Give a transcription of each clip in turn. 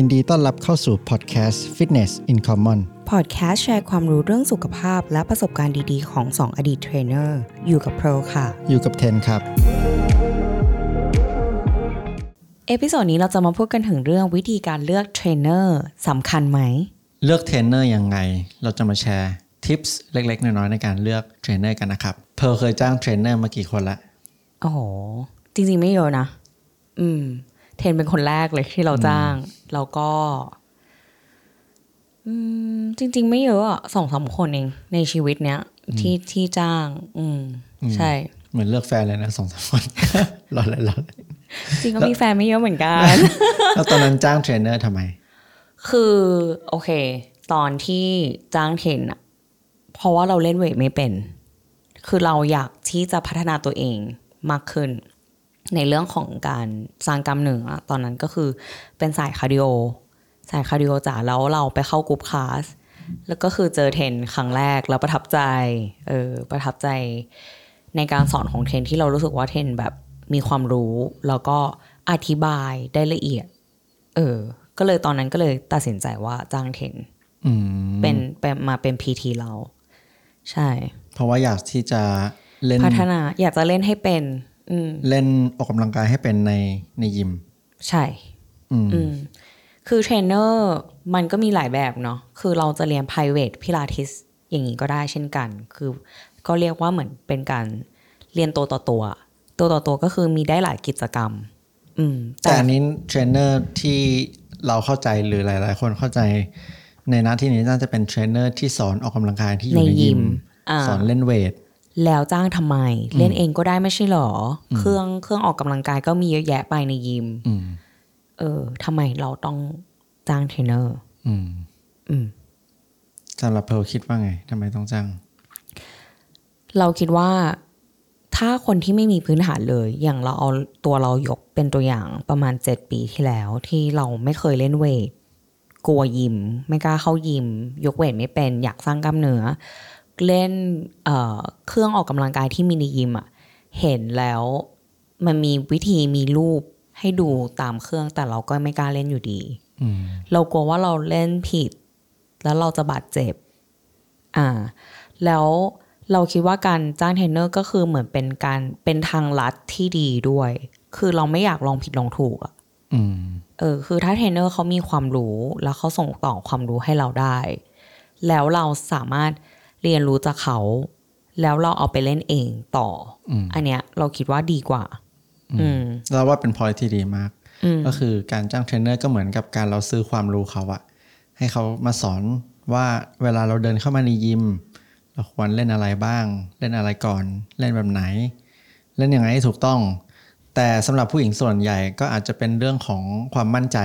ยินดีต้อนรับเข้าสู่พอดแคสต์ Fitness in Common พอดแคสต์แชร์ความรู้เรื่องสุขภาพและประสบการณ์ดีๆ ของ 2 อดีตเทรนเนอร์ อยู่กับเพร์ลค่ะ อยู่กับเทนครับ episode นี้เราจะมาพูดกันถึงเรื่องวิธีการเลือกเทรนเนอร์สำคัญไหม เลือกเทรนเนอร์ยังไง เราจะมาแชร์ tips เล็กๆ น้อยๆในการเลือกเทรนเนอร์กันนะครับ เพร์ลเคยจ้างเทรนเนอร์มากี่คนละ โอ้โห จริงๆไม่เยอะนะ อืม เทรนเป็นคนแรกเลยที่เราจ้าง แล้วก็อืมจริง ๆ ไม่เยอะอะสองสามคนเอง ในชีวิตเนี้ย ที่ที่จ้าง อืม ใช่ เหมือนเลือกแฟนเลยนะสองสามคนรอเลยรอเลยจริงก็มีแฟนไม่เยอะเหมือนกัน แล้วตอนนั้นจ้างเทรนเนอร์ทำไม คือโอเค ตอนที่จ้างเทรนอะเพราะว่าเราเล่น weight ไม่เป็น คือเราอยากที่จะพัฒนาตัวเองมากขึ้น ในเรื่องของการสร้างกล้ามเนื้อตอนนั้นก็คือเป็นสาย cardio สาย cardio จ๋าแล้วเราไปเข้า group class แล้วก็คือเจอเทรนครั้งแรกแล้วประทับใจเออประทับใจในการสอนของเทรนที่เรารู้สึกว่าเทรนแบบมีความรู้แล้วก็อธิบายได้ละเอียด เออ ก็เลยตอนนั้นก็เลยตัดสินใจว่าจ้างเทรนอืมเป็นเป็นมาเป็น PT เรา ใช่ เพราะว่าอยากที่จะเล่นพัฒนาอยากจะเล่นให้เป็นอืม เล่นออกกำลังกายให้เป็นในในยิม ใช่อืมอืมคือเทรนเนอร์มันก็มีหลายแบบเนาะคือเราจะเรียน private pilates อย่างนี้ก็ได้เช่นกัน คือก็เรียกว่าเหมือนเป็นการเรียนตัวต่อตัว ตัวต่อตัวก็คือมีได้หลายกิจกรรม อืม แต่อันนี้เทรนเนอร์ที่เราเข้าใจหรือหลาย ๆ คนเข้าใจ ในหน้าที่นี้น่าจะเป็นเทรนเนอร์ที่สอนออกกำลังกายที่อยู่ในในยิยิมอ่าสอนเล่น weight แล้วจ้างทำไม เล่นเองก็ได้ไม่ใช่หรอ เครื่องเครื่องออกกำลังกายก็มีเยอะแยะไปในยิมอืมเออทำไมเราต้องจ้างเทรนเนอร์อืมอืมสำหรับเพร์ลคิดว่าไงทำไมต้องจ้าง เราคิดว่าถ้าคนที่ไม่มีพื้นฐานเลย อย่างเราเอาตัวเรายกเป็นตัวอย่างประมาณ7ปีที่แล้ว ที่เราไม่เคยเล่นเวทกลัวยิม ไม่กล้าเข้ายิม ยกเวทไม่เป็น อยากสร้างกล้ามเนื้อ เล่นเอ่อเครื่องออกกำลังกายที่มีในยิมอะเห็นแล้วมันมีวิธีมีรูปให้ดูตามเครื่องแต่เราก็ไม่กล้าเล่นอยู่ดีอืมเรากลัวว่าเราเล่นผิด แล้วเราจะบาดเจ็บ อ่า แล้วเราคิดว่าการจ้างเทรนเนอร์ก็คือเหมือนเป็นการเป็นทางลัดที่ดีด้วย คือเราไม่อยากลองผิดลองถูกอะอืมเออ คือถ้าเทรนเนอร์เขามีความรู้ แล้วเขาส่งต่อความรู้ให้เราได้ แล้วเราสามารถ เรียนรู้จากเขา แล้วเราเอาไปเล่นเองต่ออมอันเนี้ยเราคิดว่าดีกว่าอืมเราว่าเป็นพอยที่ดีมากอืมก็คือการจ้างเทรนเนอร์ก็เหมือนกับการเราซื้อความรู้เขาอะให้เขามาสอนว่าเวลาเราเดินเข้ามาในยิม เราควรเล่นอะไรบ้าง เล่นอะไรก่อน เล่นแบบไหน เล่นยังไงให้ถูกต้อง แต่สำหรับผู้หญิงส่วนใหญ่ก็อาจจะเป็นเรื่องของความมั่นใจ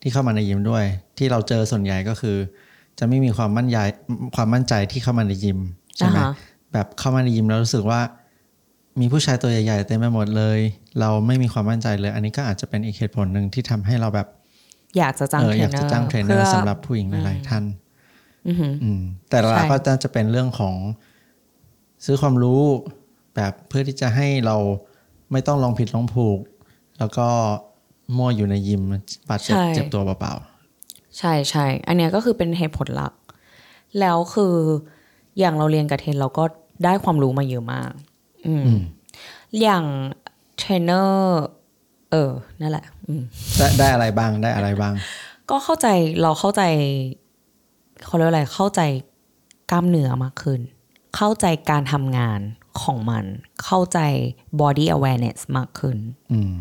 ที่เข้ามาในยิมด้วย ที่เราเจอส่วนใหญ่ก็คือ จะไม่มีความมั่นใจความมั่นใจที่เข้ามาในยิมใช่ไหมอ่าฮะแบบเข้ามาในยิมแล้วรู้สึกว่า มีผู้ชายตัวใหญ่ๆเต็มไปหมดเลย เราไม่มีความมั่นใจเลย อันนี้ก็อาจจะเป็นอีกเหตุผลหนึ่งที่ทำให้เราแบบ อยากจะจ้างเออเทรอนยากเนอจะร์จ้างเทรนเนอพื่ร์สำหรับผู้หญิงหลายๆท่านอือหืออืมแต่ละใช่ก็จะจะเป็นเรื่องของซื้อความรู้แบบเพื่อที่จะให้เราไม่ต้องลองผิดลองผูก แล้วก็มั่วอยู่ในยิมบาดเจ็บเจ็บตัวเปล่า ใช่ใช่ อันเนี้ยก็คือเป็นเหตุผลหลัก แล้วคืออย่างเราเรียนกับเทรนเราก็ได้ความรู้มาเยอะมาก อืมอืมอย่างเทรนเนอร์ เออ นั่นแหละ อืมๆได้ได้อะไรบ้างได้อะไรบ้าง ก็เข้าใจเราเข้าใจเขาเรียกว่าอะไรเข้าใจกล้ามเนื้อมากขึ้น เข้าใจการทำงานของมัน เข้าใจ body awareness มากขึ้น อืม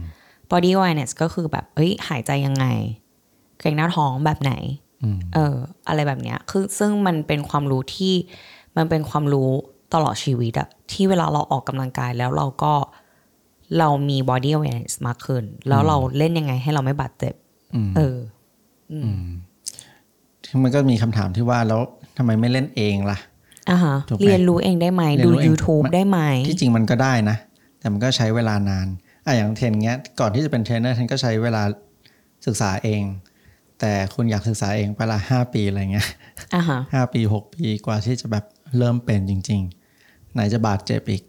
body awareness ก็คือแบบ เอ้ย หายใจยังไง เกร็งหน้าท้องแบบไหนอืมเออ อะไรแบบเนี้ย คือซึ่งมันเป็นความรู้ที่มันเป็นความรู้ตลอดชีวิตอะที่เวลาเราออกกำลังกายแล้วเราก็เรามี body awareness มากขึ้น แล้วเราเล่นยังไงให้เราไม่บาดเจ็บอืมเออมันก็มีคำถามที่ว่าแล้วทำไมไม่เล่นเองล่ะอะฮะถูกไหมเรียนรู้เองได้ไหมเรียนดูรู้เอง YouTube มันได้ไหม ที่จริงมันก็ได้นะ แต่มันก็ใช้เวลานานอะอย่างเทรนเงี้ย ก่อนที่จะเป็นเทรนเนอร์เทรนก็ใช้เวลาศึกษาเอง แต่คุณอยากศึกษาเองไปละห้าปีอะไรเงี้ยอะฮะห้าปีหกปีกว่าที่จะแบบเริ่มเป็นจริง ๆ ไหนจะบาดเจ็บอีก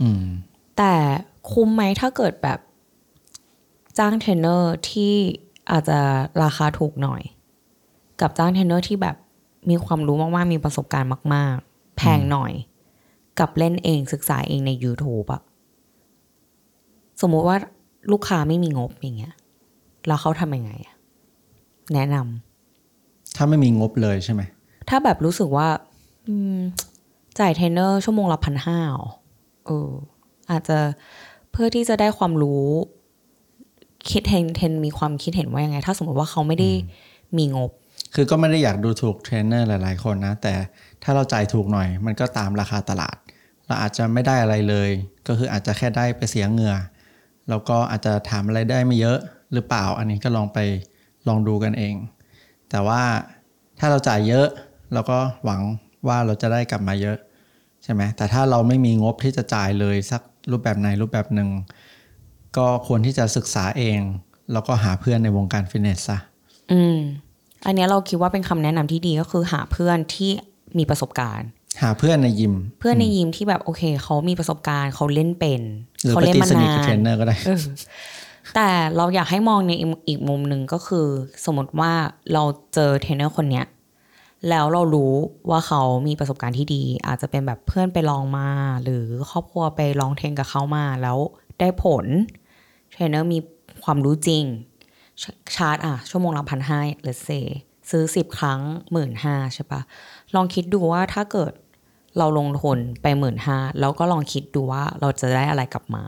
อืม แต่คุ้มไหมถ้าเกิดแบบ จ้างเทรนเนอร์ที่อาจจะราคาถูกหน่อย กับจ้างเทรนเนอร์ที่แบบมีความรู้มากๆ มีประสบการณ์มาก ๆ แพงหน่อย กับเล่นเองศึกษาเองใน YouTube อะสมมุติว่าลูกค้าไม่มีงบอย่างเงี้ยแล้วเขาทำยังไงอะ แนะนำถ้าไม่มีงบเลยใช่ไหม ถ้าแบบรู้สึกว่าอืมจ่ายเทรนเนอร์ชั่วโมงละพันห้าเอออาจจะเพื่อที่จะได้ความรู้ คิดเห็นเทรนมีความคิดเห็นว่ายังไง ถ้าสมมติว่าเขาไม่ได้มีงบ คือก็ไม่ได้อยากดูถูกเทรนเนอร์หลายๆ คนนะ แต่ถ้าเราจ่ายถูกหน่อย มันก็ตามราคาตลาด เราอาจจะไม่ได้อะไรเลย ก็คืออาจจะแค่ได้ไปเสียเหงื่อแล้วก็อาจจะถามอะไรได้ไม่เยอะหรือเปล่า อันนี้ก็ลองไป ลองดูกันเอง แต่ว่าถ้าเราจ่ายเยอะเราก็หวังว่าเราจะได้กลับมาเยอะใช่ไหมแต่ถ้าเราไม่มีงบที่จะจ่ายเลยสักรูปแบบไหนรูปแบบหนึ่งก็ควรที่จะศึกษาเอง แล้วก็หาเพื่อนในวงการฟิตเนสซะอืม อันเนี้ยเราคิดว่าเป็นคำแนะนำที่ดีก็คือหาเพื่อนที่มีประสบการณ์ หาเพื่อนในยิม เพื่อนในยิมที่แบบโอเค เขามีประสบการณ์เขาเล่นเป็นหรือเขาไปเล่นตีมาสนิทนากับเทรนนเนอร์ก็ได้เออ แต่เราอยากให้มองในอีกมุมหนึ่งก็คือ สมมติว่าเราเจอเทรนเนอร์คนเนี้ยแล้วเรารู้ว่าเขามีประสบการณ์ที่ดี อาจจะเป็นแบบเพื่อนไปลองมา หรือครอบครัวไปลองเทรนกับเขามา แล้วได้ผลเทรนเนอร์มีความรู้จริงชชาร์จอะ ชั่วโมงละพันห้าเลเซซื้อสิบครั้งหมื่นห้าใช่ปะลองคิดดูว่าถ้าเกิดเราลงทุนไปหมื่นห้าแล้วก็ลองคิดดูว่าเราจะได้อะไรกลับมา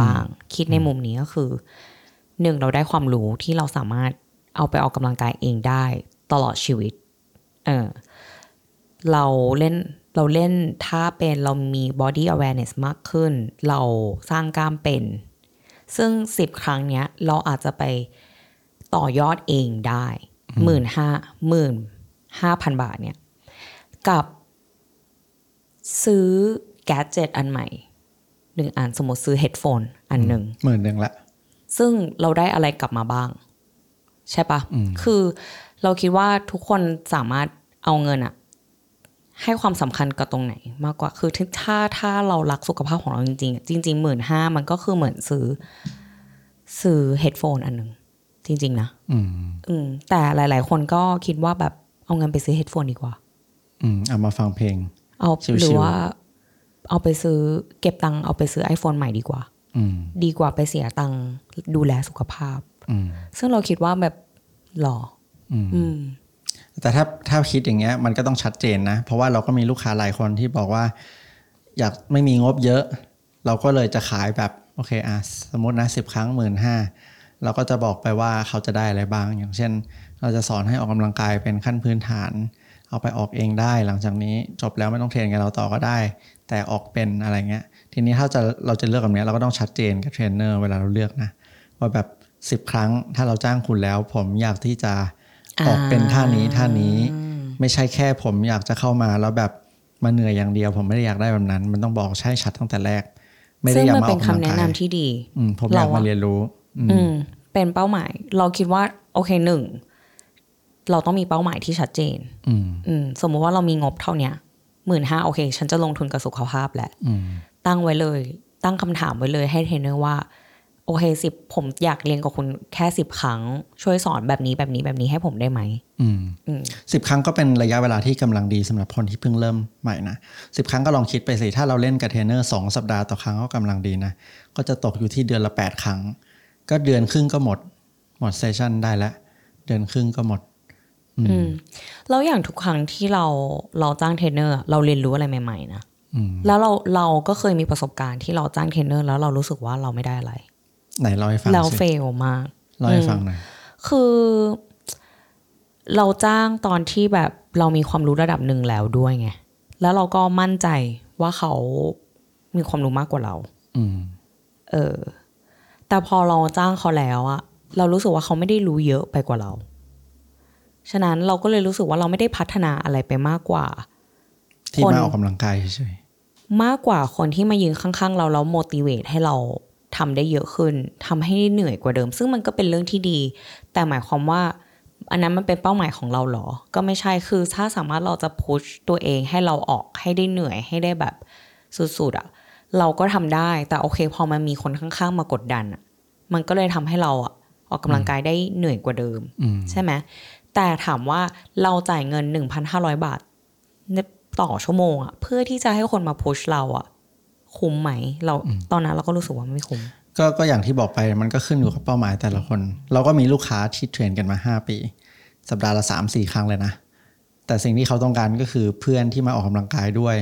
บ้าง คิดในมุมนี้ก็คือหนึ่งเราได้ความรู้ที่เราสามารถเอาไปออกกำลังกายเองได้ตลอดชีวิต เออเราเล่นเราเล่นถ้าเป็นเรามี body awareness มากขึ้น เราสร้างกล้ามเป็น ซึ่งสิบครั้งเนี้ย เราอาจจะไปต่อยอดเองได้หมื่นห้าหมื่นห้าพันบาทเนี่ย กับซื้อแกดเจ็ตอันใหม่ หนึ่งอันสมมติซื้อเฮดโฟนอันหนึ่งหมื่นหนึ่งละ ซึ่งเราได้อะไรกลับมาบ้าง ใช่ปะคือเราคิดว่าทุกคนสามารถเอาเงินอะให้ความสำคัญกับตรงไหน มากกว่าคือถ้าถ้าเรารักสุขภาพของเราจริง ๆ จริงๆหมื่นห้ามันก็คือเหมือนซื้อ ซื้อเฮดโฟนอันหนึ่งจริง ๆ นะอืมอืมแต่หลาย ๆ คนก็คิดว่าแบบเอาเงินไปซื้อเฮดโฟนดีกว่า อืมเอามาฟังเพลง เอาชิวๆหรือว่า เอาไปซื้อเก็บตังค์เอาไปซื้อ iPhone ใหม่ดีกว่าอืมดีกว่าไปเสียตังค์ดูแลสุขภาพอืมซึ่งเราคิดว่าแบบหรออืมอืมแต่ถ้าถ้าคิดอย่างเงี้ย มันก็ต้องชัดเจนนะ เพราะว่าเราก็มีลูกค้าหลายคนที่บอกว่า อยากไม่มีงบเยอะ เราก็เลยจะขายแบบโอเคอะสมมตินะสิบครั้งหมื่นห้าเราก็จะบอกไปว่าเขาจะได้อะไรบ้าง อย่างเช่น เราจะสอนให้ออกกำลังกายเป็นขั้นพื้นฐาน เอาไปออกเองได้หลังจากนี้จบแล้วไม่ต้องเทรนกับเราต่อก็ได้ แต่ออกเป็นอะไรเงี้ย ทีนี้ถ้าจะเราจะเลือกแบบเนี้ยเราก็ต้องชัดเจนกับเทรนเนอร์เวลาเราเลือกนะว่าแบบสิบ10 ครั้งถ้าเราจ้างคุณแล้ว ผมอยากที่จะออกเป็นท่านี้ท่านี้ ไม่ใช่แค่ผมอยากจะเข้ามาแล้วแบบมาเหนื่อยอย่างเดียว ผมไม่ได้อยากได้แบบนั้น มันต้องบอกใช่ชัดตั้งแต่แรก ไม่ได้ซึ่งอยากมันมาอเป็อนกกำลังคำแนะกายนำที่ดีอืมผมอยากเราอะมาเรียนรู้อืมอืมเป็นเป้าหมาย เราคิดว่าโอเคหนึ่งเราต้องมีเป้าหมายที่ชัดเจน อืมอืมสมมุติว่าเรามีงบเท่าเนี้ย หมื่นห้าโอเค ฉันจะลงทุนกับสุขภาพแหละอืมตั้งไว้เลย ตั้งคำถามไว้เลยให้เทรนเนอร์ว่า โอเคสิบผมอยากเรียนกับคุณแค่สิบครั้ง ช่วยสอนแบบนี้แบบนี้แบบนี้ให้ผมได้ไหมอืมอืมสิบครั้งก็เป็นระยะเวลาที่กำลังดีสำหรับคนที่เพิ่งเริ่มใหม่นะสิบครั้งก็ลองคิดไปสิถ้าเราเล่นกับเทรนเนอร์สองสัปดาห์ต่อครั้งก็กำลังดีนะก็จะตกอยู่ที่เดือนละแปดครั้ง ก็เดือนครึ่งก็หมด หมด session ได้แล้วเดือนครึ่งก็หมด อืมแล้วอย่างทุกครั้งที่เราเราจ้างเทรนเนอร์เราเรียนรู้อะไรใหม่ๆนะอืมแล้วเราเราก็เคยมีประสบการณ์ที่เราจ้างเทรนเนอร์แล้วเรารู้สึกว่าเราไม่ได้อะไร ไหนเล่าให้ฟังแล้วเฟสิลมากเล่าให้ฟังหน่อยคือ เราจ้างตอนที่แบบเรามีความรู้ระดับหนึ่งแล้วด้วยไงแล้วเราก็มั่นใจว่าเขามีความรู้มากกว่าเรา อืม เออ แต่พอเราจ้างเขาแล้วอะเรารู้สึกว่าเขาไม่ได้รู้เยอะไปกว่าเรา ฉะนั้นเราก็เลยรู้สึกว่าเราไม่ได้พัฒนาอะไรไปมากกว่า ที่คนมาออกกำลังกายเฉยมากกว่าคนที่มายืนข้างๆ เราแล้ว motivate ให้เราทำได้เยอะขึ้นทำให้เหนื่อยกว่าเดิม ซึ่งมันก็เป็นเรื่องที่ดี แต่หมายความว่า อันนั้นมันเป็นเป้าหมายของเราเหรอ ก็ไม่ใช่คือถ้าสามารถเราจะพุชตัวเองให้เราออกให้ได้เหนื่อยให้ได้แบบสุดๆอะเราก็ทำได้แต่โอเค พอมันมีคนข้างๆ มากดดันอะมันก็เลยทำให้เราอะอกกำลังกายได้เหนื่อยกว่าเดิมอืมใช่ไหม แต่ถามว่าเราจ่ายเงิน 1,500 บาทในต่อชั่วโมงอะเพื่อที่จะให้คนมาพุชเราอะคุ้มไหม เราตอนนั้นเราก็รู้สึกว่าไม่คุ้ม ก็ก็อย่างที่บอกไปมันก็ขึ้นอยู่กับเป้าหมายแต่ละคน เราก็มีลูกค้าที่เทรนกันมา 5 ปี สัปดาห์ละ3 4 ครั้งเลยนะ แต่สิ่งที่เขาต้องการก็คือเพื่อนที่มาออกกำลังกายด้วย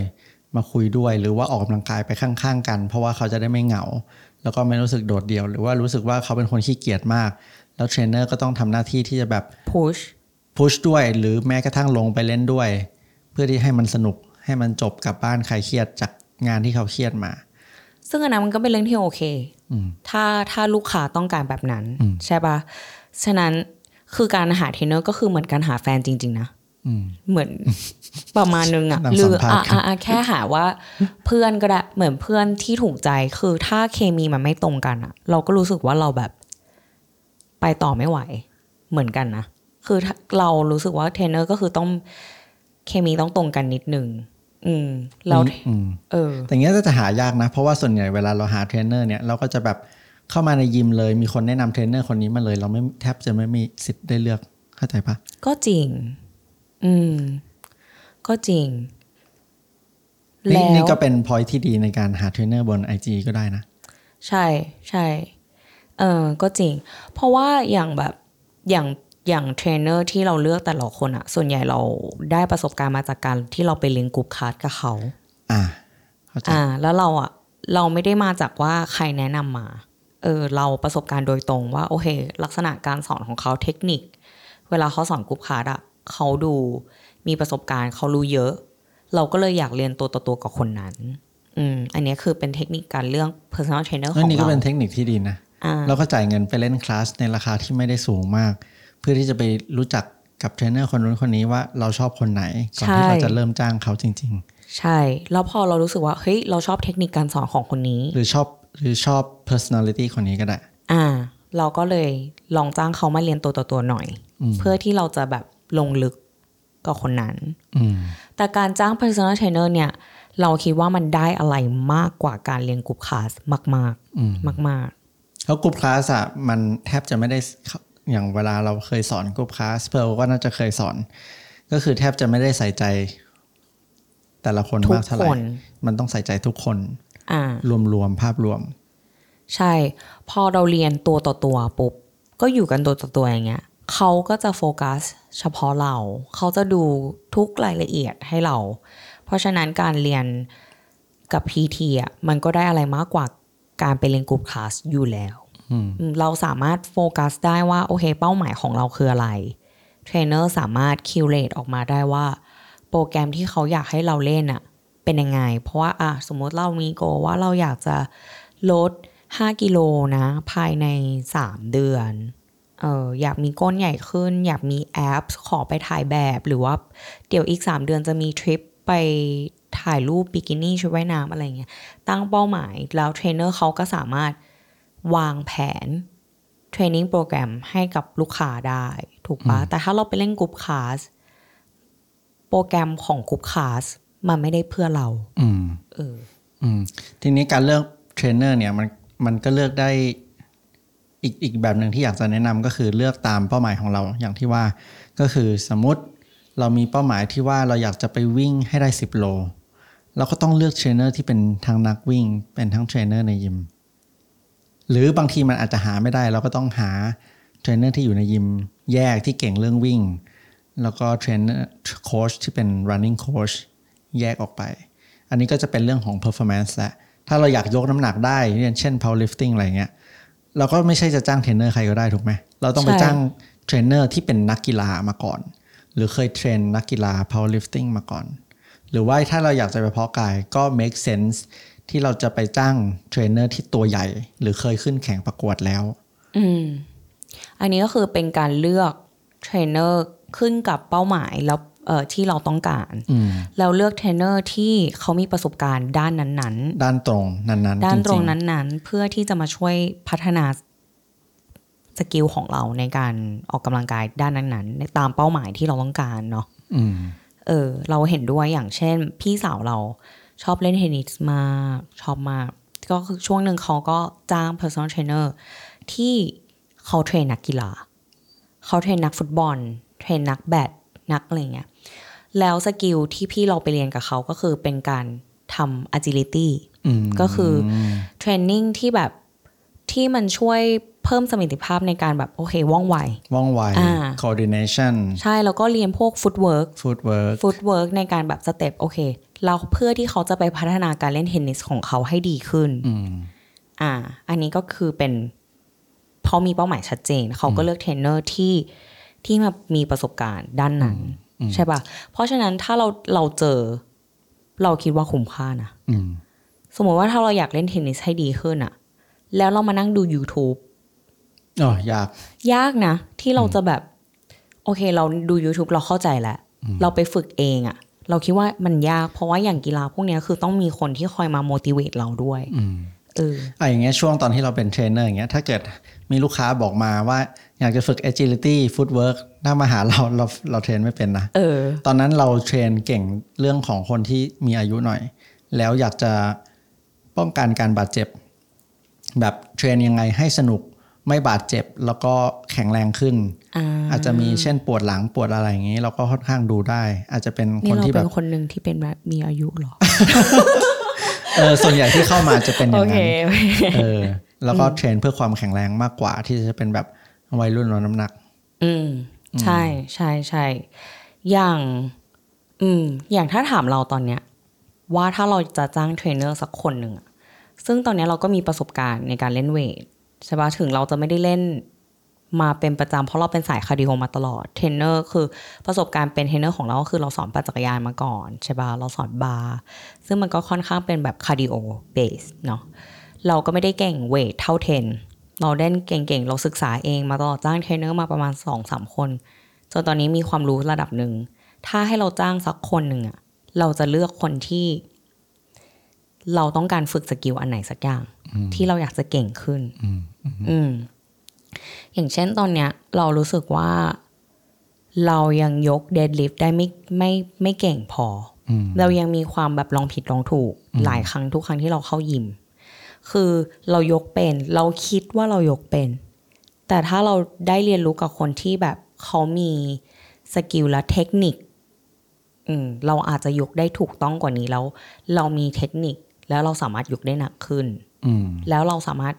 มาคุยด้วยหรือว่าออกกำลังกายไปข้างๆกัน เพราะว่าเขาจะได้ไม่เหงา แล้วก็ไม่รู้สึกโดดเดี่ยว หรือว่ารู้สึกว่าเขาเป็นคนขี้เกียจมาก แล้วเทรนเนอร์ก็ต้องทำหน้าที่ที่จะแบบ push push ด้วยหรือแม้กระทั่งลงไปเล่นด้วย เพื่อที่ให้มันสนุกให้มันจบกลับบ้านคลายเครียดจากงานที่เขาเครียดมา ซึ่งอันนั้นมันก็เป็นเรื่องที่โอเคอืมถ้าถ้าลูกค้าต้องการแบบนั้นอืมใช่ปะฉะนั้นคือการหาเทรนเนอร์ก็คือเหมือนการหาแฟนจริง ๆ นะอืมเหมือนประมาณนึงอะหรือสัมภาษณ์อะอะอะแค่หาว่าเพื่อนก็ได้เหมือนเพื่อนที่ถูกใจคือถ้าเคมีมันไม่ตรงกันอะเราก็รู้สึกว่าเราแบบ ไปต่อไม่ไหว เหมือนกันนะ คือถ้าเรารู้สึกว่าเทรนเนอร์ก็คือต้องเคมีต้องตรงกันนิดนึงอืมเราอืมเออแต่เงี้ยก็จะหายากนะ เพราะว่าส่วนใหญ่เวลาเราหาเทรนเนอร์เนี่ยเราก็จะแบบเข้ามาในยิมเลย มีคนแนะนำเทรนเนอร์คนนี้มาเลย เราไม่แทบจะไม่มีสิทธิ์ได้เลือกเข้าใจปะก็จริง อืม ก็จริงนี่แล้วนี่ก็เป็นพอยที่ดีในการหาเทรนเนอร์บน IG ก็ได้นะ ใช่ใช่เออก็จริง เพราะว่าอย่างแบบอย่าง อย่างเทรนเนอร์ที่เราเลือกแต่ละคนอะส่วนใหญ่เราได้ประสบการณ์มาจากการที่เราไปเรียนกลุ่มคลาสกับเขา อ่าเข้าใจอ่า แล้วเราอะเราไม่ได้มาจากว่าใครแนะนำมา เออ เราประสบการณ์โดยตรงว่า โอเค ลักษณะการสอนของเขาเทคนิค เวลาเขาสอนกลุ่มคลาสอะเขาดูมีประสบการณ์เขารู้เยอะ เราก็เลยอยากเรียนตัวต่อตัวกับคนนั้น อืม อันนี้คือเป็นเทคนิคการเรื่อง personal trainer ขเรื่อองงนี้ก็เราเป็นเทคนิคที่ดีนะอ่าเราก็จ่ายเงินไปเล่นคลาสในราคาที่ไม่ได้สูงมาก เพื่อที่จะไปรู้จักกับเทรนเนอร์คนนู้นคนนี้ว่าเราชอบคนไหน ก่อนที่ใช่เราจะเริ่มจ้างเขาจริงใช่ แล้วพอเรารู้สึกว่าเฮ้ยเราชอบเทคนิคการสอนของคนนี้ๆหรือชอบหรือชอบ personality คนนี้ก็ได้ อ่า เราก็เลยลองจ้างเขามาเรียนตัวต่อตัวหน่อยอืมเพื่อที่เราจะแบบลงลึกกับคนนั้นอืมแต่การจ้าง personal trainer เนี่ย เราคิดว่ามันได้อะไรมากกว่าการเรียนกลุ่มคลาสมากอืมๆมากแล้วกลุ่มคลาสอะมันแทบจะไม่ได้เข้า อย่างเวลาเราเคยสอนกลุ่มคลาสเพร์ลก็น่าจะเคยสอน ก็คือแทบจะไม่ได้ใส่ใจ แต่ละคนๆทุกมากเท่าไหคร่นมันต้องใส่ใจทุกคนอ่ารวมๆภาพรวม ใช่ พอเราเรียนตัวต่อตัวปุ๊บก็อยู่กันตัวต่อตัวอย่างเงี้ยเขาก็จะโฟกัส เฉพาะเรา เขาจะดูทุกรายละเอียดให้เรา เพราะฉะนั้นการเรียนกับ PT อะมันก็ได้อะไรมากกว่าการไปเรียนกลุ่มคลาสอยู่แล้วอืมอืม เราสามารถโฟกัสได้ว่าโอเค เป้าหมายของเราคืออะไร เทรนเนอร์สามารถ calculate ออกมาได้ว่า โปรแกรมที่เขาอยากให้เราเล่นอะเป็นยังไง เพราะว่าอะสมมติเรามี goal ว่าเราอยากจะลด 5 กิโลนะ ภายใน 3 เดือนเอออยากมีก้นใหญ่ขึ้น อยากมี abs ขอไปถ่ายแบบหรือว่าเดี๋ยวอีก 3 เดือนจะมีทริปไปถ่ายรูปบิกินี่ชุดว่ายน้ำอะไรเงี้ยตั้งเป้าหมายแล้วเทรนเนอร์เขาก็สามารถ วางแผน training program ให้กับลูกค้าได้ ถูกปะแต่ถ้าเราไปเล่นกลุ่มคลาสโปรแกรมของกลุ่มคลาสมันไม่ได้เพื่อเรา อืมเออ อืม ทีนี้การเลือกเทรนเนอร์เนี่ยมันมันก็เลือกได้อีกอีกแบบหนึ่งที่อยากจะแนะนำก็คือเลือกตามเป้าหมายของเราอย่างที่ว่าก็คือสมมติเรามีเป้าหมายที่ว่าเราอยากจะไปวิ่งให้ได้ 10 โล เราก็ต้องเลือกเทรนเนอร์ที่เป็นทั้งนักวิ่ง เป็นทั้งเทรนเนอร์ในยิม หรือบางทีมันอาจจะหาไม่ได้เราก็ต้องหาเทรนเนอร์ที่อยู่ในยิมแยกที่เก่งเรื่องวิ่ง แล้วก็เทรนเนอร์โค้ชที่เป็น running coach แยกออกไป อันนี้ก็จะเป็นเรื่องของ performance และถ้าเราอยากยกน้ำหนักได้เช่น powerlifting อะไรเงี้ยเราก็ไม่ใช่จะจ้างเทรนเนอร์ใครก็ได้ถูกไหมเราต้องไปใช่จ้างเทรนเนอร์ที่เป็นนักกีฬามาก่อน หรือเคยเทรนนักกีฬา powerlifting มาก่อน หรือว่าถ้าเราอยากจะไปเพาะกายก็ make sense ที่เราจะไปจ้างเทรนเนอร์ที่ตัวใหญ่ หรือเคยขึ้นแข่งประกวดแล้ว อืม อันนี้ก็คือเป็นการเลือกเทรนเนอร์ขึ้นกับเป้าหมายแล้วเอ่อที่เราต้องการอืมแล้วเลือกเทรนเนอร์ที่เขามีประสบการณ์ด้านนั้นด้านตรงนั้นๆๆด้านตรงจๆนั้นๆ เพื่อที่จะมาช่วยพัฒนาskill ของเราในการออกกำลังกายด้านนั้นๆในตามเป้าหมายที่เราต้องการเนาะอืมเออ เราเห็นด้วยอย่างเช่น พี่สาวเรา ชอบเล่นเทนนิสมากชอบมาก ก็คือช่วงหนึ่งเขาก็จ้าง personal trainer ที่เขาเทรนนักกีฬา เขาเทรนนักฟุตบอล เทรนนักแบดนักอะไรเงี้ยแล้ว skill ที่พี่เราไปเรียนกับเขาก็คือเป็นการทำ agility อืมก็คือtraining ที่แบบที่มันช่วยเพิ่มสมรรถภาพในการแบบโอเคว่องไว ว่องไวอ่า coordination ใช่ แล้วก็เรียนพวก footwork footwork footwork ในการแบบ step โอเค เราเพื่อที่เขาจะไปพัฒนาการเล่นเทนนิสของเขาให้ดีขึ้นอืมอ่า อันนี้ก็คือเป็นเพราะมีเป้าหมายชัดเจน เขาก็เลือกเทรนเนอร์ที่ที่มามีประสบการณ์ด้านนั้น ใช่ปะเพราะฉะนั้นถ้าเราเราเจอ เราคิดว่าคุ้มค่านะอืมสมมติว่าถ้าเราอยากเล่นเทนนิสให้ดีขึ้นอะแล้วเรามานั่งดู YouTube อ๋อยาก ยากนะ ที่เราจะแบบ โอเค เราดู YouTube เราเข้าใจแล้ว เราไปฝึกเองอะ เราคิดว่ามันยากเพราะว่าอย่างกีฬาพวกเนี้ยคือต้องมีคนที่คอยมา motivate เราด้วยอืมเอออะอย่างเงี้ยช่วงตอนที่เราเป็นเทรนเนอร์อย่างเงี้ยถ้าเกิดมีลูกค้าบอกมาว่า อยากจะฝึก agility footwork ถ้ามาหาเราเราเราเทรนไม่เป็นนะเออ ตอนนั้นเราเทรนเก่งเรื่องของคนที่มีอายุหน่อย แล้วอยากจะป้องกันการบาดเจ็บ แบบเทรนยังไงให้สนุก ไม่บาดเจ็บแล้วก็แข็งแรงขึ้นอ่าอาจจะมีเช่นปวดหลังปวดอะไรอย่างนี้ เราก็ค่อนข้างดูได้ อาจจะเป็นคนี่นเราที่แบเป็บนคนหนึ่งที่เป็นแบบมีอายุเหรอเออส่วนใหญ่ที่เข้ามาจะเป็นอโอย่างเคนั้นเออแล้วก็เทรนเพื่อความแข็งแรงมากกว่าที่จะเป็นแบบวัยรุ่นลดน้ำหนัก อืม ใช่ใช่ใช่อย่าง อืม อย่างถ้าถามเราตอนเนี้ย ว่าถ้าเราจะจ้างเทรนเนอร์สักคนหนึ่งอะซึ่งตอนเนี้ยเราก็มีประสบการณ์ในการเล่นเวท ใช่ปะถึงเราจะไม่ได้เล่นมาเป็นประจำเพราะเราเป็นสายคาร์ดิโอมาตลอดเทรนเนอร์คือประสบการณ์เป็นเทรนเนอร์ของเราก็คือเราสอนปั่นจักรยานมาก่อนใช่ปะเราสอน barre ซึ่งมันก็ค่อนข้างเป็นแบบ cardio based เนาะเราก็ไม่ได้เก่งเวทเท่าเทรนเนอร์เก่งๆ เราศึกษาเองมาตลอดจ้างเทรนเนอร์มาประมาณสองสามคนจนตอนนี้มีความรู้ระดับหนึ่ง ถ้าให้เราจ้างสักคนหนึ่งอะเราจะเลือกคนที่ เราต้องการฝึก skill อันไหนสักอย่าง ที่เราอยากจะเก่งขึ้น อืม อย่างเช่นตอนเนี้ย เรารู้สึกว่าเรายังยก deadlift ได้ไม่ไม่ไม่เก่งพออืมเรายังมีความแบบลองผิดลองถูก หลายครั้งทุกครั้งที่เราเข้ายิม คือเรายกเป็น เราคิดว่าเรายกเป็น แต่ถ้าเราได้เรียนรู้กับคนที่แบบเขามี skill และเทคนิคอืมเราอาจจะยกได้ถูกต้องกว่านี้แล้ว เรามีเทคนิคแล้วเราสามารถยกได้หนักขึ้นอืมแล้วเราสามารถ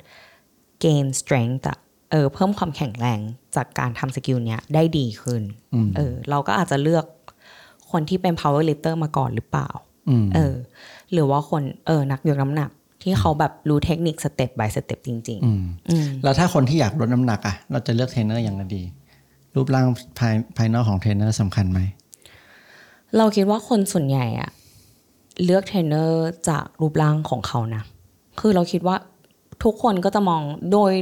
gain strength อะเออเพิ่มความแข็งแรงจากการทำ skill เนี้ยได้ดีขึ้นอืมเออเราก็อาจจะเลือกคนที่เป็น power lifter มาก่อนหรือเปล่าอืมเออ หรือว่าคนเออนักยกน้ำหนักที่เขาแบบรู้เทคนิคสเต็ป by step จริงอืมๆอืมแล้วถ้าคนที่อยากลดน้ำหนักอะเราจะเลือกเทรนเนอร์อย่างไรดี รูปร่างภายภายนอกของเทรนเนอร์สำคัญไหม เราคิดว่าคนส่วนใหญ่อะเลือกเทรนเนอร์จากรูปร่างของเขานะ คือเราคิดว่า ทุกคนก็จะมองโดย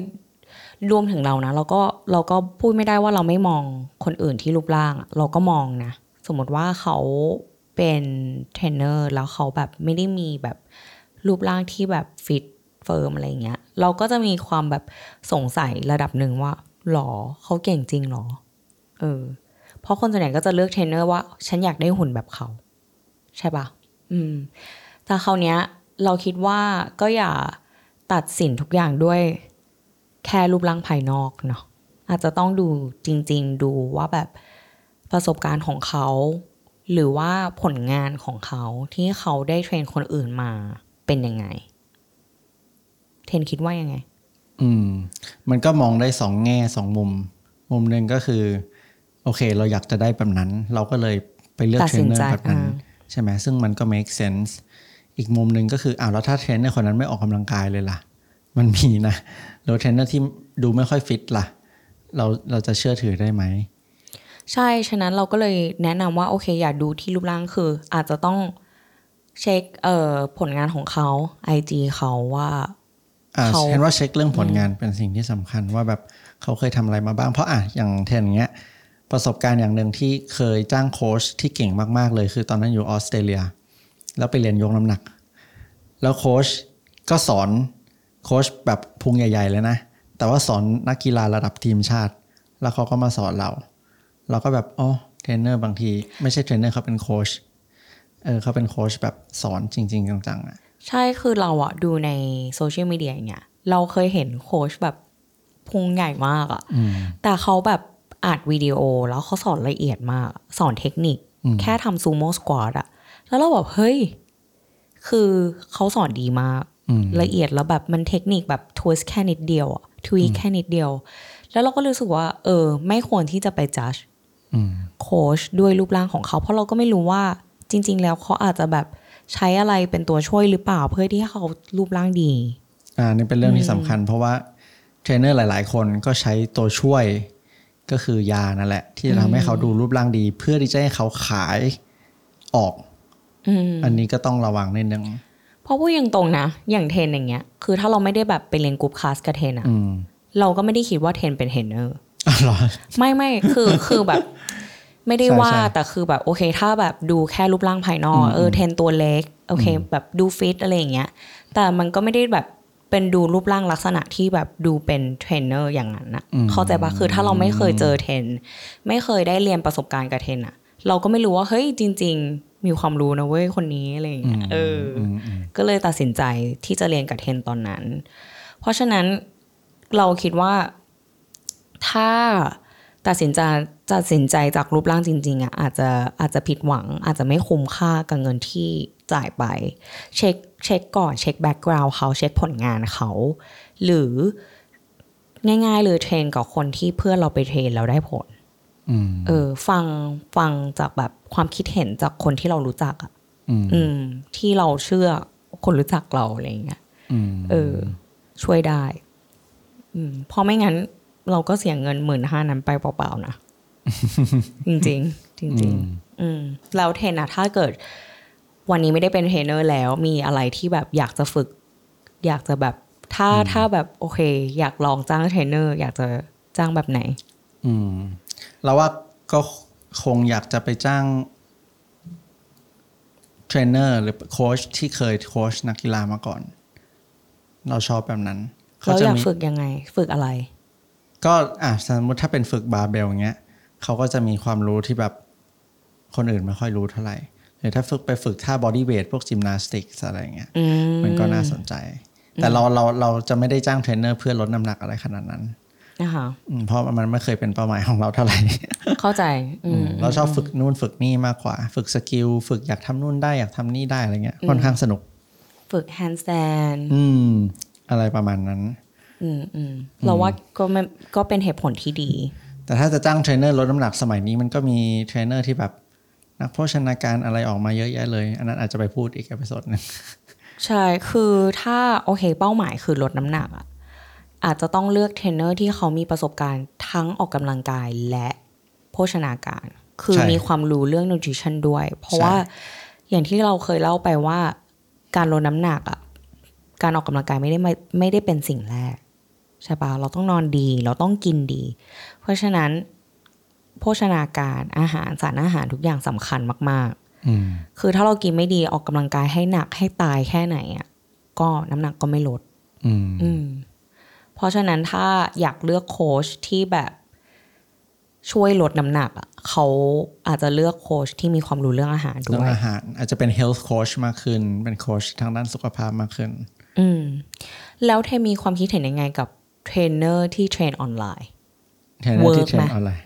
รวมถึงเรานะเราก็เราก็พูดไม่ได้ว่าเราไม่มองคนอื่นที่รูปร่าง เราก็มองนะ สมมติว่าเขาเป็นเทรนเนอร์แล้วเขาแบบไม่ได้มีแบบรูปร่างที่แบบฟิตเฟิร์มอะไรเงี้ย เราก็จะมีความแบบสงสัยระดับหนึ่งว่าหรอเขาเก่งจริงหรอ เออ เพราะคนส่วนใหญ่ก็จะเลือกเทรนเนอร์ว่า ฉันอยากได้หุ่นแบบเขา ใช่ป่ะ อืม แต่คราวเนี้ย เราคิดว่าก็อย่า ตัดสินทุกอย่างด้วย แค่รูปร่างภายนอกเนาะอาจจะต้องดูจริง ๆ ดูว่าแบบประสบการณ์ของเขา หรือว่าผลงานของเขาที่เขาได้เทรนคนอื่นมาเป็นยังไง เทนคิดว่ายังไง อืม มันก็มองได้สองแง่สองมุม มุมหนึ่งก็คือ โอเค เราอยากจะได้แบบนั้น เราก็เลยไปเลือกตัดสินใจเทรนเนอร์แบบนั้นอ่าใช่ไหมซึ่งมันก็ make sense อีกมุมหนึ่งก็คืออ้าวแล้วถ้าเทรนเนอร์คนนั้นไม่ออกกำลังกายเลยล่ะ มันมีนะแล้วเทรนเนอร์ที่ดูไม่ค่อยฟิตล่ะ เราเราจะเชื่อถือได้ไหม ใช่ ฉะนั้นเราก็เลยแนะนำว่าโอเค อย่าดูที่รูปร่างคือ อาจจะต้องเช็คเอ่อผลงานของเขา IG เขาว่าอ่าเขาเห็นว่าเช็คเรื่องผลงานเป็นสิ่งที่สำคัญว่าแบบเขาเคยทำอะไรมาบ้าง เพราะอะอย่างเทรนอย่างเงี้ยประสบการณ์อย่างหนึ่งที่เคยจ้างโค้ชที่เก่งมาก ๆ เลย คือตอนนั้นอยู่ออสเตรเลีย แล้วไปเรียนยกน้ำหนัก แล้วโค้ชก็สอนโค้ชแบบพุงใหญ่ ๆ เลยนะ แต่ว่าสอนนักกีฬาระดับทีมชาติ แล้วเขาก็มาสอนเรา เราก็แบบอ๋อเทรนเนอร์บางที ไม่ใช่เทรนเนอร์เขาเป็นโค้ชเออเขาเป็นโค้ชแบบสอนจริง ๆ จังๆอะใช่คือเราอะดูในโซเชียลมีเดียอย่างเงี้ยเราเคยเห็นโค้ชแบบพุงใหญ่มากอะอืมแต่เขาแบบอัดวิดีโอแล้วเขาสอนละเอียดมาก สอนเทคนิคอืมแค่ทำซูโม่สควอตอะ แล้วเราแบบเฮ้ย คือเขาสอนดีมากอืมละเอียดแล้วแบบมันเทคนิคแบบทวสแค่นิดเดียวอะทวีแค่นิดเดียว แล้วเราก็รู้สึกว่า เออ ไม่ควรที่จะไปจัดอืมโค้ชด้วยรูปร่างของเขา เพราะเราก็ไม่รู้ว่าจริง ๆ แล้วเขาอาจจะแบบใช้อะไรเป็นตัวช่วยหรือเปล่าเพื่อที่ให้เขารูปร่างดี อ่านี่เป็นเรื่องที่สำคัญ เพราะว่าเทรนเนอร์หลาย ๆ คนก็ใช้ตัวช่วยก็คือยานั่นแหละ ที่จะทำให้เขาดูรูปร่างดี เพื่อที่จะให้เขาขายออก อืมอันนี้ก็ต้องระวังนิดนึงเพราะพูดอย่างตรงๆนะ อย่างเทรนอย่างเงี้ย คือถ้าเราไม่ได้แบบไปเรียน group class กับเทรนอะอืมเราก็ไม่ได้คิดว่าเทรนเป็นเทรนเนอร์อ๋อเหรอไม่ไม่คือคือแบบ ไม่ได้ใช่ว่าใช่แต่คือแบบโอเค ถ้าแบบดูแค่รูปร่างภายนอกอืมเออเทรนตัวเล็ก โอเค แบบดูฟิตอะไรอย่างเงี้ย แต่มันก็ไม่ได้แบบเป็นดูรูปร่างลักษณะที่แบบดูเป็นเทรนเนอร์อย่างนั้นนะเข้าใจปะคือถ้าเราไม่เคยเจอเทรนไม่เคยได้เรียนประสบการณ์กับเทรนอะเราก็ไม่รู้ว่าเฮ้ยจริง ๆ มีความรู้นะเว้ยคนนี้อะไรอย่างเงี้ยเอออมอืมก็เลยตัดสินใจที่จะเรียนกับเทรนตอนนั้น เพราะฉะนั้นเราคิดว่าถ้าตัดสินใจตัดสินใจจากรูปร่างจริง ๆอะอาจจะอาจจะผิดหวัง อาจจะไม่คุ้มค่ากับเงินที่จ่ายไป เช็คเช็คก่อนเช็ค background เขาเช็คผลงานเขา หรือง่ายๆเลยเทรนกับคนที่เพื่อนเราไปเทรนแล้วได้ผลอืม เออ ฟังฟังจากแบบความคิดเห็นจากคนที่เรารู้จักอะอืมอืมที่เราเชื่อคนรู้จักเราอะไรอย่างเงี้ยอืมเออ ช่วยได้ อืมเพราะไม่งั้น เราก็เสียเงินหมื่นห้านั้นไปเปล่าๆนะจริงๆจริงๆอืมแล้วเทรนอะถ้าเกิด วันนี้ไม่ได้เป็นเทรนเนอร์แล้ว มีอะไรที่แบบอยากจะฝึก อยากจะแบบ ถ้าถ้าแบบโอเค อยากลองจ้างเทรนเนอร์ อยากจะจ้างแบบไหน อืม เราว่าก็คงอยากจะไปจ้างเทรนเนอร์หรือโค้ชที่เคยโค้ชนักกีฬามาก่อน เราชอบแบบนั้นเราจะอยากมีฝึกยังไง ฝึกอะไร ก็อะสมมติถ้าเป็นฝึกบาร์เบลอย่างเงี้ยเขาก็จะมีความรู้ที่แบบคนอื่นไม่ค่อยรู้เท่าไหร่หรือถ้าฝึกไปฝึกท่า bodyweight พวก gymnastic อะไรอย่างเงี้ยอืมมันก็น่าสนใจ แต่เราเราเราจะไม่ได้จ้างเทรนเนอร์เพื่อลดน้ำหนักอะไรขนาดนั้น นะคะอืมเพราะมันไม่เคยเป็นเป้าหมายของเราเท่าไหร่ เข้าใจอืมเราชอบฝึฝึกนู่นฝึกนี่มากกว่า ฝึก skill ฝึกอยากทำนู่นได้อยากทำนี่ได้อะไรเงี้ยค่อนข้างสนุก ฝึก handstandอืม อะไรประมาณนั้น อืมอืมเราว่าก็ไม่ก็เป็นเหตุผลที่ดี แต่ถ้าจะจ้างเทรนเนอร์ลดน้ำหนักสมัยนี้มันก็มีเทรนเนอร์ที่แบบนักโภชนาการอะไรออกมาเยอะแยะเลย อันนั้นอาจจะไปพูดอีก episode หนึ่งใช่ คือถ้าโอเคเป้าหมายคือลดน้ำหนักอะ อาจจะต้องเลือกเทรนเนอร์ที่เขามีประสบการณ์ทั้งออกกำลังกายและโภชนาการ คือใช่มีความรู้เรื่อง nutrition ด้วย เพราะใช่ว่าอย่างที่เราเคยเล่าไปว่าการลดน้ำหนักอะการออกกำลังกายไม่ได้ไม่ไม่ได้เป็นสิ่งแรกใช่ปะเราต้องนอนดี เราต้องกินดี เพราะฉะนั้น โภชนาการอาหารสารอาหารทุกอย่างสำคัญมากๆอืมคือถ้าเรากินไม่ดีออกกำลังกายให้หนักให้ตายแค่ไหนอะก็น้ำหนักก็ไม่ลด อืมอืม เพราะฉะนั้นถ้าอยากเลือกโค้ชที่แบบช่วยลดน้ำหนักอะเขาอาจจะเลือกโค้ชที่มีความรู้เรื่องอาหารด้เรื่องวยอาหเรื่องอาหารอาจจะเป็น health coach มากขึ้น เป็นโค้ชทางด้านสุขภาพมากขึ้น อืม แล้วเทรนมีความคิดเห็นยังไงกับเทรนเนอร์ที่เทรนออนไลน์เทรนเนอร์ที่ Work เทรนไหมออนไลน์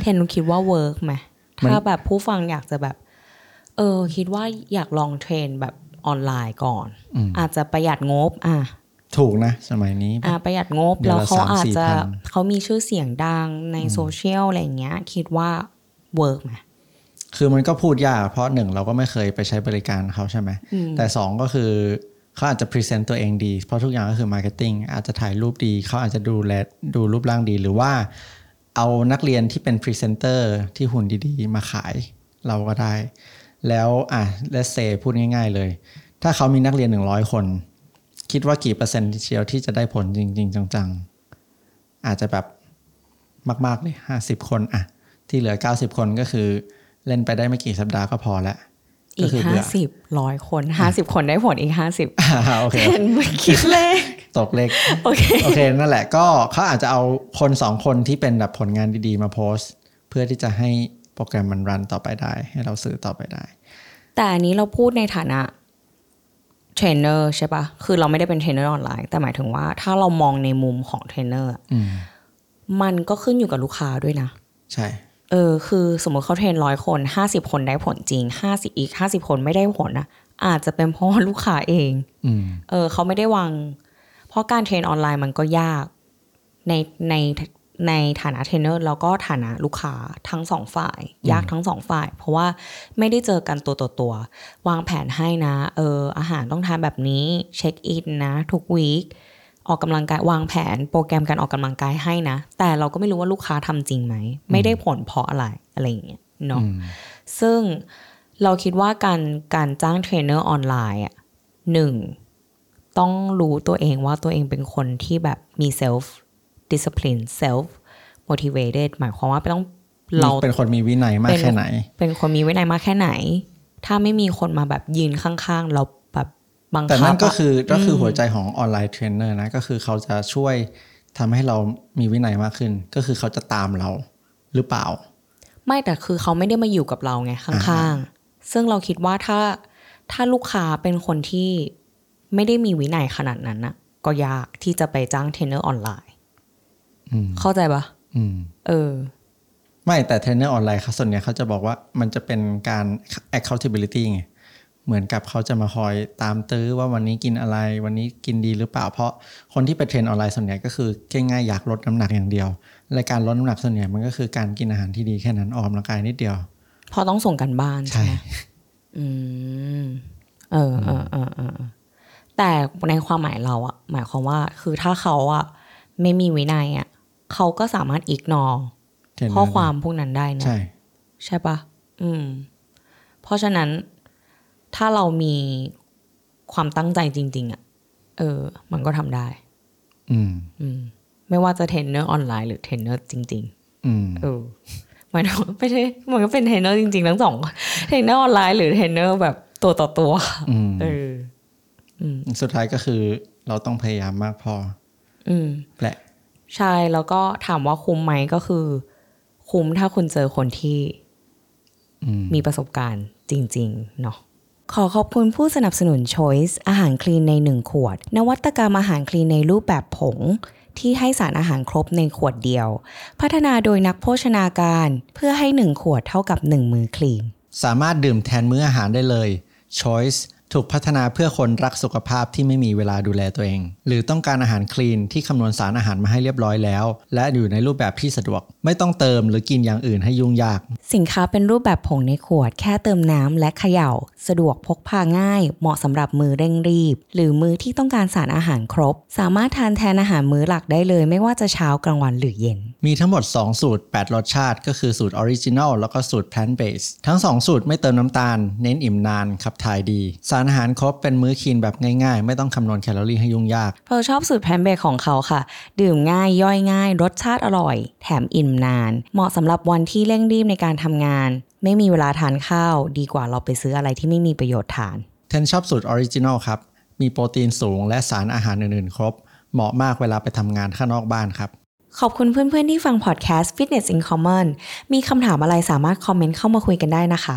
เทนคิดว่าเวิร์กไหมมันถ้าแบบผู้ฟังอยากจะแบบ เออ คิดว่าอยากลองเทรนแบบออนไลน์ก่อน อาจจะประหยัดงบ อะ ถูกนะ สมัยนี้อ่าประหยัดงบเดือนละสามสี่พัน แล้วเขาอาจจะเขามีชื่อเสียงดังในโซเชียลอะไรอย่างเงี้ย คิดว่า work ไหมคือมันก็พูดยาก เพราะหนึ่งเราก็ไม่เคยไปใช้บริการเขาใช่ไหม แต่สองก็คือเขาอาจจะ present ตัวเองดี เพราะทุกอย่างก็คือ marketing อาจจะถ่ายรูปดี เขาอาจจะดูแลดูรูปร่างดีหรือว่า เอานักเรียนที่เป็นพรีเซนเตอร์ที่หุ่นดีๆ มาขายเราก็ได้ แล้วอะ let's say พูดง่าย ๆ เลย ถ้าเขามีนักเรียน 100 คน คิดว่ากี่เปอร์เซ็นต์เชียวที่จะได้ผลจริง ๆ จังๆ อาจจะแบบมาก ๆ เลยห้าสิบคนอะที่เหลือ90คนก็คือเล่นไปได้ไม่กี่สัปดาห์ก็พอแล้วอีก็กคือห้าเบื่อสิบร้อยคนห้าสิบคนได้ผลอีกห้าสิบอ่าโอเคเห็นไม่คิดเลขตกเลขโอเคโอเคนั่นแหละก็เขาอาจจะเอาคนสองคนที่เป็นแบบผลงานดีๆมาโพสต์ เพื่อที่จะให้โปรแกรมมันรันต่อไปได้ ให้เราซื้อต่อไปได้ แต่อันนี้เราพูดในฐานะ เทรนเนอร์ใช่ปะคือเราไม่ได้เป็นเทรนเนอร์ออนไลน์แต่หมายถึงว่าถ้าเรามองในมุมของเทรนเนอร์อะอืมมันก็ขึ้นอยู่กับลูกค้าด้วยนะ ใช่ เออ คือสมมติเขาเทรนร้อยคนห้าสิบคนได้ผลจริงห้าสิบอีกห้าสิบคนไม่ได้ผลนะอาจจะเป็นเพราะว่าลูกค้าเองอืมเออ เขาไม่ได้วาง เพราะการเทรนออนไลน์มันก็ยากในใน ในฐานะเทรนเนอร์แล้วก็ฐานะลูกค้าทั้งสองฝ่าย ยากทั้งสองฝ่าย เพราะว่าไม่ได้เจอกันตัวต่อตัว วางแผนให้นะเอออาหารต้องทานแบบนี้ check in นะ ทุก week ออกกำลังกายวางแผนโปรแกรมการออกกำลังกายให้นะ แต่เราก็ไม่รู้ว่าลูกค้าทำจริงไหม ไม่ได้ผลเพราะอะไรอะไรอย่างเงี้ยเนาะอืมซึ่งเราคิดว่าการการจ้างเทรนเนอร์ออนไลน์อะหนึ่งต้องรู้ตัวเองว่าตัวเองเป็นคนที่แบบมี self discipline self motivated หมายความว่าต้องเราเป็นคนมีวินัยมากเป็นแค่ไหน เป็นคนมีวินัยมากแค่ไหน ถ้าไม่มีคนมาแบบยืนข้างๆ เราแบบบังคับแต่นั่นก็คือก็คือหัวใจของออนไลน์เทรนเนอร์นะ ก็คือเขาจะช่วยทำให้เรามีวินัยมากขึ้น ก็คือเขาจะตามเราหรือเปล่า ไม่แต่คือเขาไม่ได้มาอยู่กับเราไงข้างๆ ซึ่งเราคิดว่าถ้าถ้าลูกค้าเป็นคนที่ไม่ได้มีวินัยขนาดนั้นน่ะก็ยากที่จะไปจ้างเทรนเนอร์ออนไลน์อืม เข้าใจปะอืมเออ ไม่แต่เทรนเนอร์ออนไลน์เขาส่วนใหญ่เขาจะบอกว่ามันจะเป็นการ accountability ไงเหมือนกับเขาจะมาคอยตามตื้อว่าวันนี้กินอะไร วันนี้กินดีหรือเปล่า เพราะคนที่ไปเทรนออนไลน์ส่วนใหญ่ก็คือง่ายๆอยากลดน้ำหนักอย่างเดียวและการลดน้ำหนักส่วนใหญ่มันก็คือการกินอาหารที่ดีแค่นั้นออกกำลังกายนิดเดียว พอต้องส่งการบ้านใช่ใช่ไหมอืมเออเออเออเออแต่ในความหมายเราอะหมายความว่าคือถ้าเขาอะไม่มีวินัยอะ เขาก็สามารถ ignore เทรนเนอร์ข้อความพวกนั้นได้นะใช่ ใช่ปะอืม เพราะฉะนั้นถ้าเรามีความตั้งใจจริง ๆอะเออ มันก็ทำได้ อืม อืม ไม่ว่าจะเทรนเนอร์ออนไลน์หรือเทรนเนอร์จริง ๆ อืมเออหมายถึงว่าไม่ใช่มันก็เป็นเทรนเนอร์จริง ๆ ทั้งสองเทรนเนอร์ออนไลน์หรือเทรนเนอร์แบบตัวต่อตัวอืมเออสุดท้ายก็คือเราต้องพยายามมากพอ อืม แหละ ใช่แล้วก็ถามว่าคุ้มไหมก็คือ คุ้มถ้าคุณเจอคนที่อืมมีประสบการณ์จริง ๆ เนาะขอขอบคุณผู้สนับสนุน Choice อาหารคลีนใน 1 ขวด นวัตกรรมอาหารคลีนในรูปแบบผง ที่ให้สารอาหารครบในขวดเดียว พัฒนาโดยนักโภชนาการ เพื่อให้ 1 ขวดเท่ากับ 1 มือคลีน สามารถดื่มแทนมื้ออาหารได้เลย Choice ถูกพัฒนาเพื่อคนรักสุขภาพที่ไม่มีเวลาดูแลตัวเอง หรือต้องการอาหารคลีนที่คำนวณสารอาหารมาให้เรียบร้อยแล้ว และอยู่ในรูปแบบที่สะดวก ไม่ต้องเติมหรือกินอย่างอื่นให้ยุ่งยาก สินค้าเป็นรูปแบบผงในขวด แค่เติมน้ำและเขย่า สะดวกพกพาง่าย เหมาะสำหรับมือเร่งรีบ หรือมือที่ต้องการสารอาหารครบ สามารถทานแทนอาหารมื้อหลักได้เลย ไม่ว่าจะเช้ากลางวันหรือเย็น มีทั้งหมด 2 สูตร 8 รสชาติ ก็คือสูตร original แล้วก็สูตร plant based ทั้ง 2 สูตรไม่เติมน้ำตาล เน้นอิ่มนานขับถ่ายดีสารอาหารครบเป็นมื้อคลีนแบบง่ายๆ ไม่ต้องคำนวณแคลอรี่ให้ยุ่งยากเพอชอบสูตร plant based ของเขาค่ะ ดื่มง่ายย่อยง่าย รสชาติอร่อย แถมอิ่มนาน เหมาะสำหรับวันที่เร่งรีบในการทำงาน ไม่มีเวลาทานข้าว ดีกว่าเราไปซื้ออะไรที่ไม่มีประโยชน์ทานเทนชอบสูตร original ครับมีโปรตีนสูงและสารอาหารอื่นๆ ครบ เหมาะมากเวลาไปทำงานข้างนอกบ้านครับขอบคุณเพื่อนๆที่ฟังพอดแคสต์ Fitness in Common มีคำถามอะไรสามารถคอมเมนต์เข้ามาคุยกันได้นะคะ